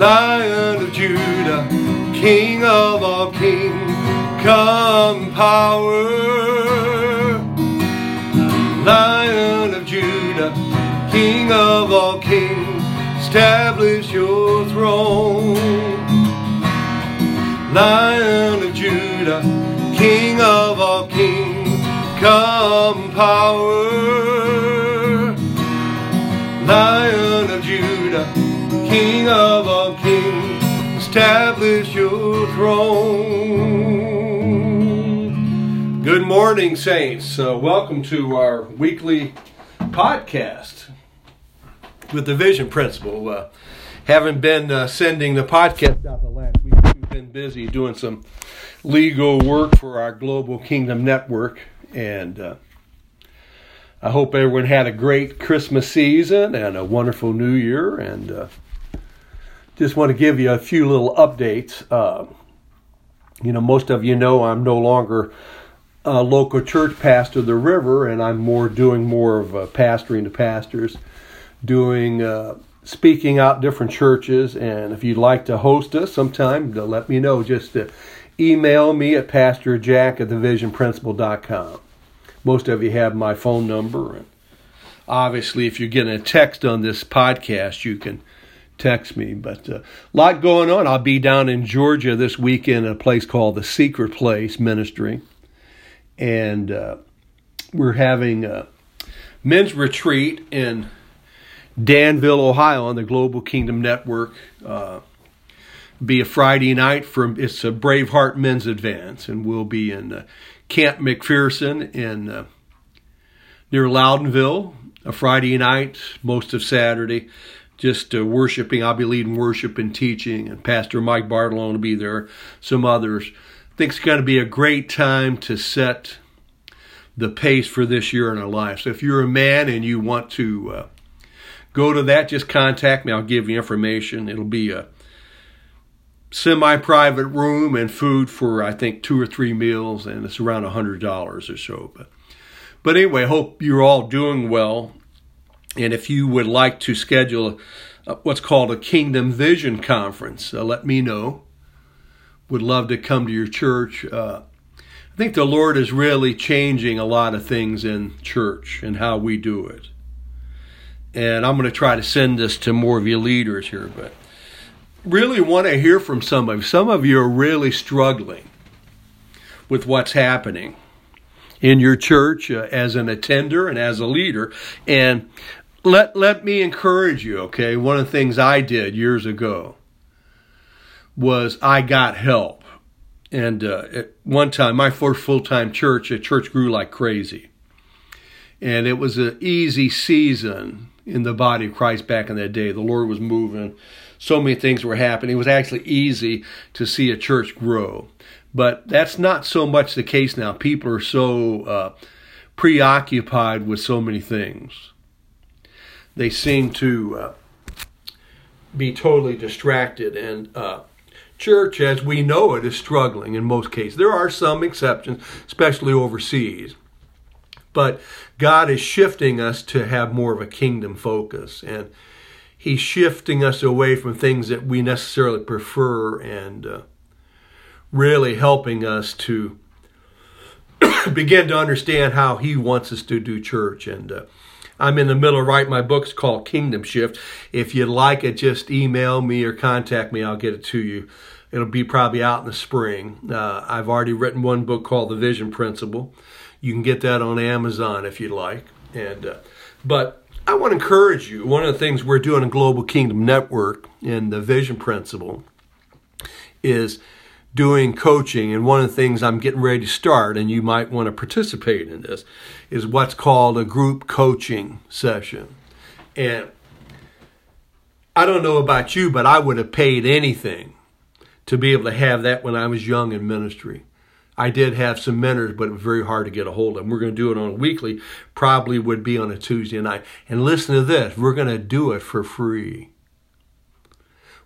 Lion of Judah, King of all kings, come power. Lion of Judah, King of all kings, establish your throne. Lion of Judah, King of all kings, come power. Lion of Judah, King of establish your throne. Good morning, saints. Uh, welcome to our weekly podcast with the Vision Principle. Uh, haven't been uh, sending the podcast out the last week. We've been busy doing some legal work for our Global Kingdom Network, and uh, I hope everyone had a great Christmas season and a wonderful New Year. And uh, just want to give you a few little updates. Uh, you know, most of you know I'm no longer a local church pastor of the river, and I'm more doing more of uh, pastoring to pastors, doing uh, speaking out different churches. And if you'd like to host us sometime, let me know. Just email me at pastorjack at thevisionprinciple.com. Most of you have my phone number. And obviously, if you're getting a text on this podcast, you can text me. But a uh, lot going on. I'll be down in Georgia this weekend at a place called the Secret Place Ministry. And uh, we're having a men's retreat in Danville, Ohio on the Global Kingdom Network. Uh, be a Friday night from it's a Braveheart Men's Advance, and we'll be in uh, Camp McPherson in uh, near Loudonville a Friday night, most of Saturday, just uh, worshiping. I'll be leading worship and teaching, and Pastor Mike Bartolone will be there, some others. I think it's going to be a great time to set the pace for this year in our life. So if you're a man and you want to uh, go to that, just contact me. I'll give you information. It'll be a semi-private room and food for I think two or three meals, and it's around a hundred dollars or so. But but anyway, hope you're all doing well. And if you would like to schedule what's called a Kingdom Vision Conference, uh, let me know. Would love to come to your church. Uh, I think the Lord is really changing a lot of things in church and how we do it. And I'm going to try to send this to more of your leaders here, but really want to hear from some of you. Some of you are really struggling with what's happening in your church uh, as an attender and as a leader. And let let me encourage you, okay? One of the things I did years ago was I got help. And uh, at one time, my first full time church, a church grew like crazy. And it was an easy season in the body of Christ back in that day. The Lord was moving so many things were happening. It was actually easy to see a church grow. But that's not so much the case now. People are so uh, preoccupied with so many things. They seem to uh, be totally distracted. And uh, church, as we know it, is struggling in most cases. There are some exceptions, especially overseas. But God is shifting us to have more of a kingdom focus. And he's shifting us away from things that we necessarily prefer and uh, really helping us to begin to understand how he wants us to do church and uh, i'm in the middle of writing my book. It's called kingdom shift. If you'd like it just email me or contact me. I'll get it to you. It'll be probably out in the spring. Uh, i've already written one book called the vision principle. You can get that on amazon if you'd like. And uh, but I want to encourage you. One of the things we're doing in Global Kingdom Network in the Vision Principle is doing coaching. And one of the things I'm getting ready to start, and you might want to participate in this, is what's called a group coaching session. And I don't know about you, but I would have paid anything to be able to have that when I was young in ministry. I did have some mentors, but it was very hard to get a hold of them. We're going to do it on a weekly, probably would be on a Tuesday night. And listen to this we're going to do it for free.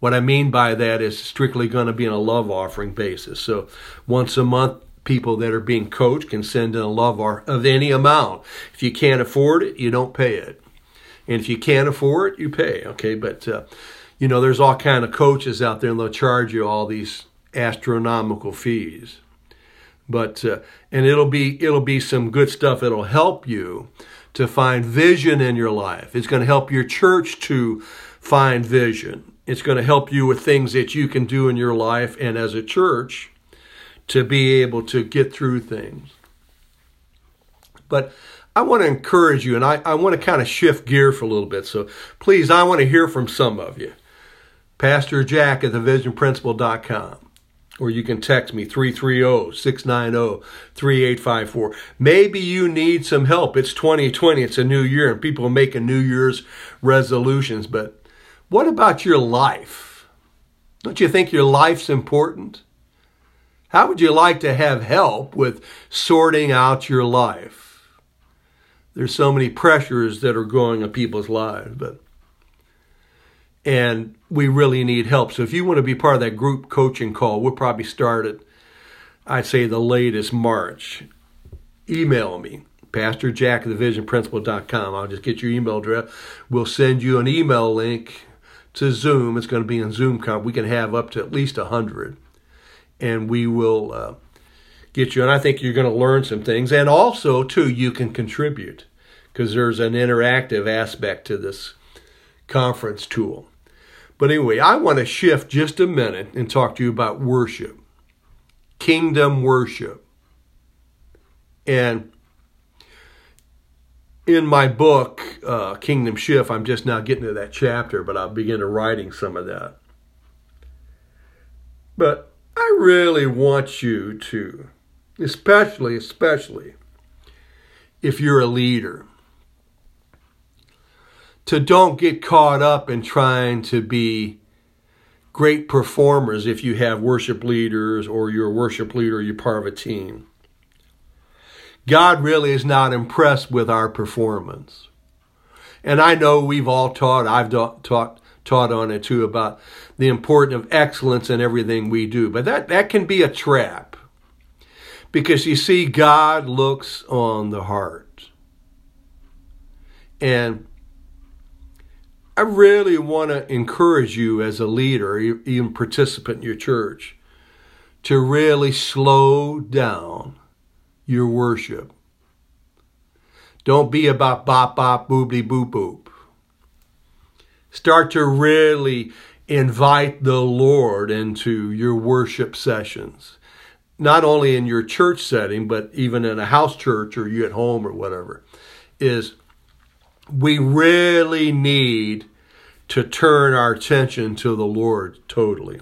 What I mean by that is strictly going to be on a love offering basis. So once a month, people that are being coached can send in a love of any amount. If you can't afford it, you don't pay it. And if you can't afford it, you pay. Okay, but uh, you know, there's all kind of coaches out there and they'll charge you all these astronomical fees. But uh, and it'll be it'll be some good stuff. It'll help you to find vision in your life. It's going to help your church to find vision. It's going to help you with things that you can do in your life and as a church to be able to get through things. But I want to encourage you and I, I want to kind of shift gear for a little bit. So please, I want to hear from some of you. Pastor Jack at thevisionprinciple.com. Or you can text me 330 690 3854. Maybe you need some help. It's 2020, it's a new year, and people are making New Year's resolutions. But what about your life? Don't you think your life's important? How would you like to have help with sorting out your life? There's so many pressures that are going on people's lives, but and we really need help. So if you want to be part of that group coaching call, we'll probably start at I'd say the latest March. Email me, Pastor Jack. I'll just get your email address. We'll send you an email link to Zoom. It's going to be in Zoom. Comp We can have up to at least 100 and we will uh, get you. And I think you're going to learn some things. And also, too, you can contribute because there's an interactive aspect to this conference tool. But anyway, I want to shift just a minute and talk to you about worship, kingdom worship. And in my book, uh, Kingdom Shift, I'm just now getting to that chapter, but I'll begin to writing some of that. But I really want you to, especially, especially if you're a leader, to don't get caught up in trying to be great performers if you have worship leaders or you're a worship leader, you're part of a team. God really is not impressed with our performance. And I know we've all taught, I've taught taught on it too about the importance of excellence in everything we do. But that, that can be a trap. Because you see, God looks on the heart. And I really want to encourage you as a leader, even participant in your church, to really slow down your worship. Don't be about bop bop boobly boop boop. Start to really invite the Lord into your worship sessions. Not only in your church setting, but even in a house church or you at home or whatever, is we really need to turn our attention to the Lord totally.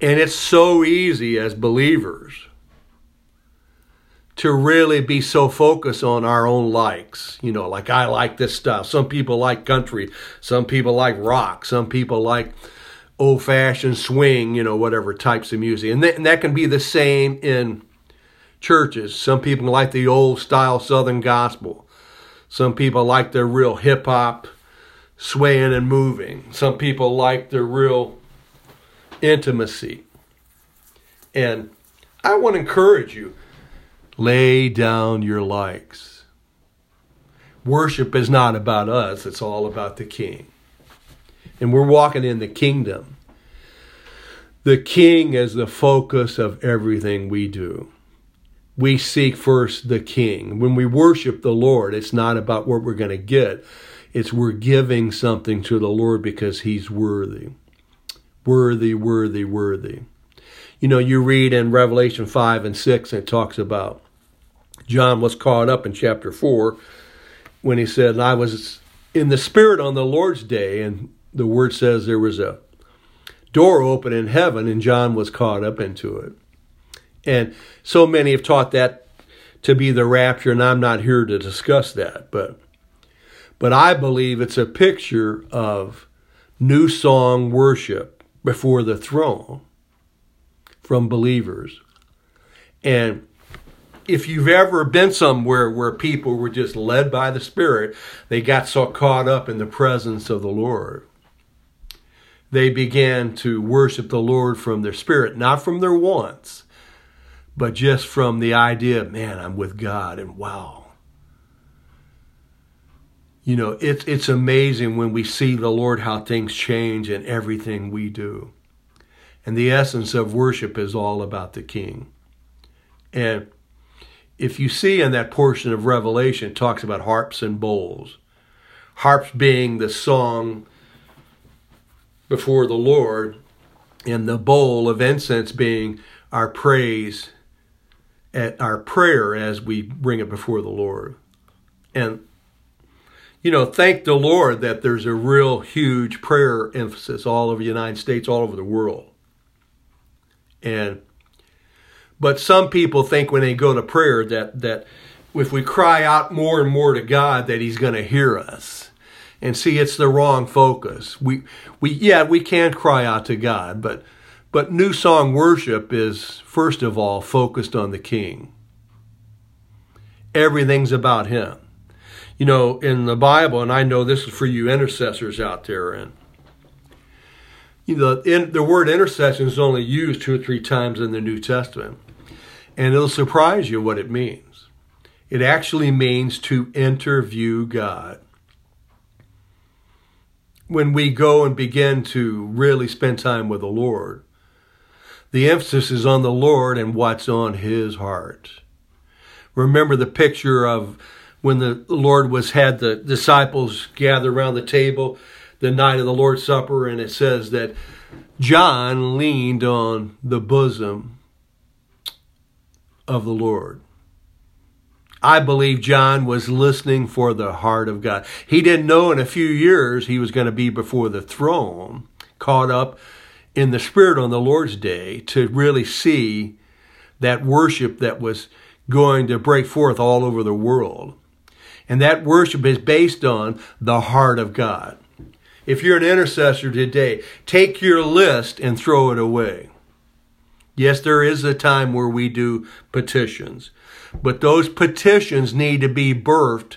And it's so easy as believers to really be so focused on our own likes. You know, like I like this stuff. Some people like country. Some people like rock. Some people like old fashioned swing, you know, whatever types of music. And, th- and that can be the same in churches. Some people like the old style Southern gospel. Some people like the real hip hop swaying and moving. Some people like the real intimacy. And I want to encourage you Lay down your likes. Worship is not about us, it's all about the King. And we're walking in the kingdom. The King is the focus of everything we do. We seek first the King. When we worship the Lord, it's not about what we're going to get, it's we're giving something to the Lord because He's worthy. Worthy, worthy, worthy. You know, you read in Revelation 5 and 6, it talks about John was caught up in chapter 4 when he said, I was in the Spirit on the Lord's day, and the word says there was a door open in heaven, and John was caught up into it. And so many have taught that to be the rapture, and I'm not here to discuss that, but but I believe it's a picture of new song worship before the throne from believers. And if you've ever been somewhere where people were just led by the Spirit, they got so caught up in the presence of the Lord. They began to worship the Lord from their spirit, not from their wants, but just from the idea, man, I'm with God, and wow. You know, it's it's amazing when we see the Lord how things change in everything we do. And the essence of worship is all about the King. And if you see in that portion of Revelation, it talks about harps and bowls. Harps being the song before the Lord, and the bowl of incense being our praise at our prayer as we bring it before the Lord. And you know, thank the Lord that there's a real huge prayer emphasis all over the United States, all over the world. And but some people think when they go to prayer that that if we cry out more and more to God that he's going to hear us. And see it's the wrong focus. We we yeah, we can cry out to God, but but new song worship is first of all focused on the king. Everything's about him. You know, in the Bible, and I know this is for you intercessors out there, and you know, in, the word intercession is only used two or three times in the New Testament. And it'll surprise you what it means. It actually means to interview God. When we go and begin to really spend time with the Lord, the emphasis is on the Lord and what's on his heart. Remember the picture of when the Lord was had the disciples gather around the table the night of the Lord's Supper, and it says that John leaned on the bosom of the Lord. I believe John was listening for the heart of God. He didn't know in a few years he was going to be before the throne, caught up in the Spirit on the Lord's day to really see that worship that was going to break forth all over the world. And that worship is based on the heart of God. If you're an intercessor today, take your list and throw it away. Yes, there is a time where we do petitions, but those petitions need to be birthed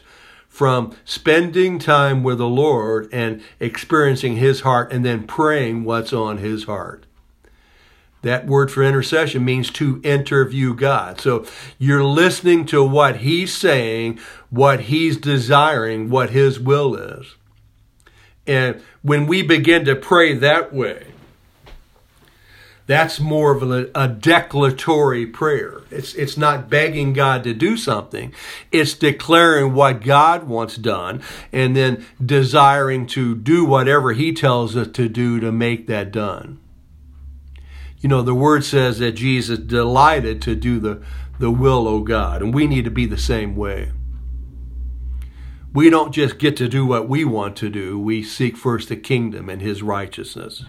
from spending time with the Lord and experiencing His heart and then praying what's on His heart. That word for intercession means to interview God. So you're listening to what He's saying, what He's desiring, what His will is. And when we begin to pray that way, that's more of a, a, declaratory prayer. It's, it's not begging God to do something. It's declaring what God wants done and then desiring to do whatever He tells us to do to make that done. You know, the word says that Jesus delighted to do the, the will of God, and we need to be the same way we don't just get to do what we want to do, we seek first the kingdom and his righteousness.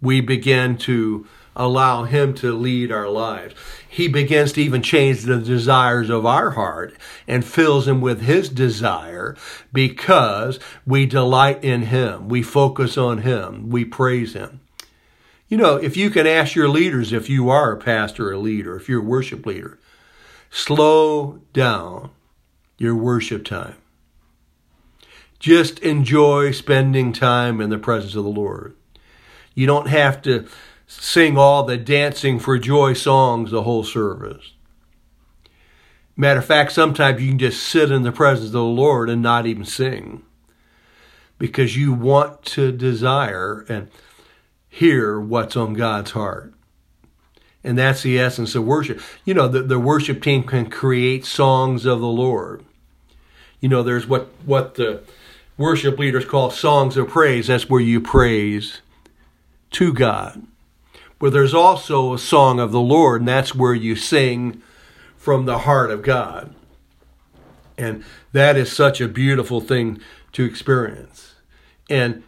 We begin to allow him to lead our lives. He begins to even change the desires of our heart and fills them with his desire because we delight in him. We focus on him. We praise him. You know, if you can ask your leaders, if you are a pastor or a leader, if you're a worship leader, slow down your worship time. Just enjoy spending time in the presence of the Lord. You don't have to sing all the dancing for joy songs the whole service. Matter of fact, sometimes you can just sit in the presence of the Lord and not even sing because you want to desire and hear what's on God's heart. And that's the essence of worship. You know, the, the worship team can create songs of the Lord. You know, there's what, what the worship leaders call songs of praise. That's where you praise to God. But there's also a song of the Lord, and that's where you sing from the heart of God. And that is such a beautiful thing to experience. And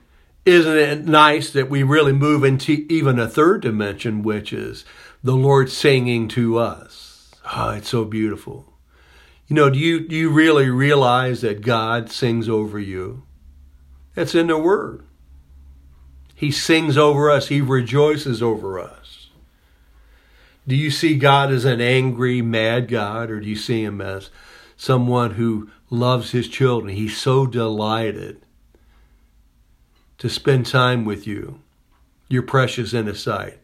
isn't it nice that we really move into even a third dimension, which is the Lord singing to us? Oh, it's so beautiful. You know, do you, do you really realize that God sings over you? That's in the Word. He sings over us, He rejoices over us. Do you see God as an angry, mad God, or do you see Him as someone who loves His children? He's so delighted to spend time with you. You're precious in His sight.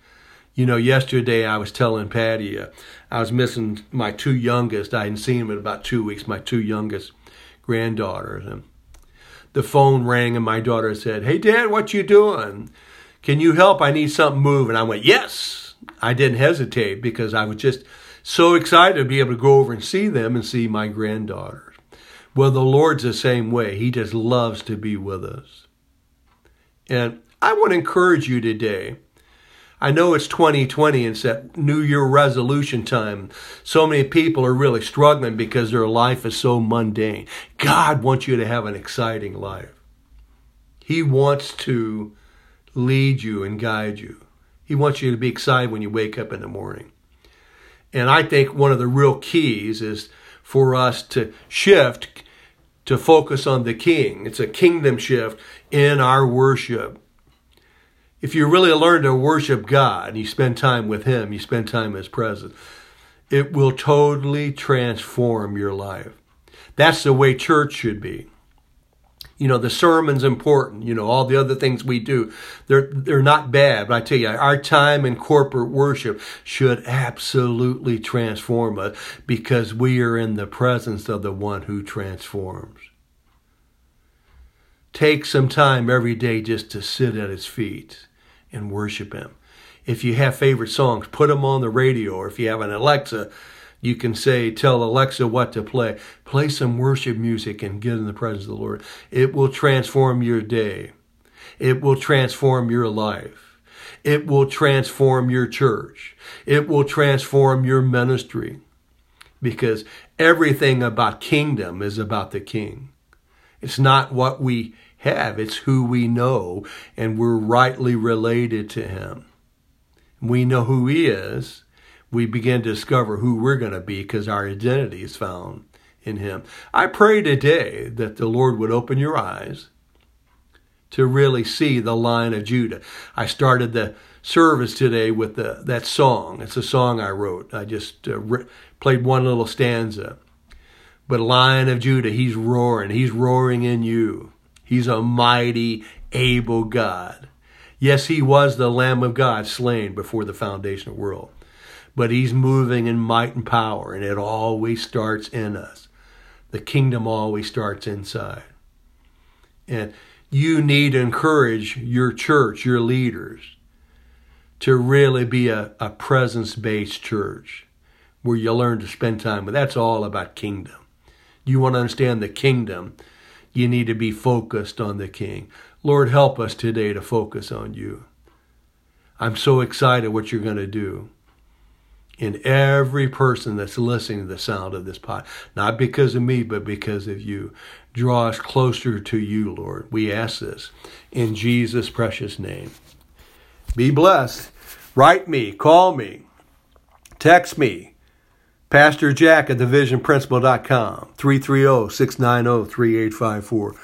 You know, yesterday I was telling Patty uh, I was missing my two youngest. I hadn't seen them in about two weeks, my two youngest granddaughters. And the phone rang and my daughter said, "Hey, Dad, what you doing? Can you help? I need something moved." And I went, "Yes." I didn't hesitate because I was just so excited to be able to go over and see them and see my granddaughters. Well, the Lord's the same way. He just loves to be with us. And I want to encourage you today. I know it's 2020 and it's that New Year resolution time. So many people are really struggling because their life is so mundane. God wants you to have an exciting life. He wants to lead you and guide you. He wants you to be excited when you wake up in the morning. And I think one of the real keys is for us to shift to focus on the king. It's a kingdom shift in our worship. If you really learn to worship God, you spend time with Him, you spend time in His presence, it will totally transform your life. That's the way church should be. You know the sermon's important. You know all the other things we do they're they're not bad but i tell you our time in corporate worship should absolutely transform us because we are in the presence of the one who transforms take some time every day just to sit at his feet and worship him if you have favorite songs put them on the radio or if you have an alexa you can say, tell Alexa what to play. Play some worship music and get in the presence of the Lord. It will transform your day. It will transform your life. It will transform your church. It will transform your ministry. Because everything about kingdom is about the king. It's not what we have, it's who we know, and we're rightly related to him. We know who he is we begin to discover who we're going to be because our identity is found in Him. I pray today that the Lord would open your eyes to really see the Lion of Judah. I started the service today with the, that song. It's a song I wrote. I just uh, re- played one little stanza. But Lion of Judah, he's roaring. He's roaring in you. He's a mighty, able God. Yes, he was the Lamb of God slain before the foundation of the world but he's moving in might and power, and it always starts in us. The kingdom always starts inside. And you need to encourage your church, your leaders, to really be a, a presence based church where you learn to spend time with. That's all about kingdom. You want to understand the kingdom, you need to be focused on the king. Lord, help us today to focus on you. I'm so excited what you're going to do in every person that's listening to the sound of this pod, not because of me, but because of you. Draw us closer to you, Lord. We ask this in Jesus' precious name. Be blessed. Write me, call me, text me. Pastor Jack at thevisionprinciple.com, 330 690 3854.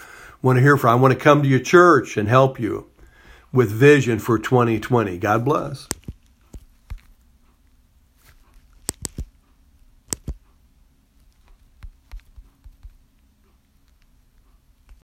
Want to hear from? I want to come to your church and help you with vision for 2020. God bless.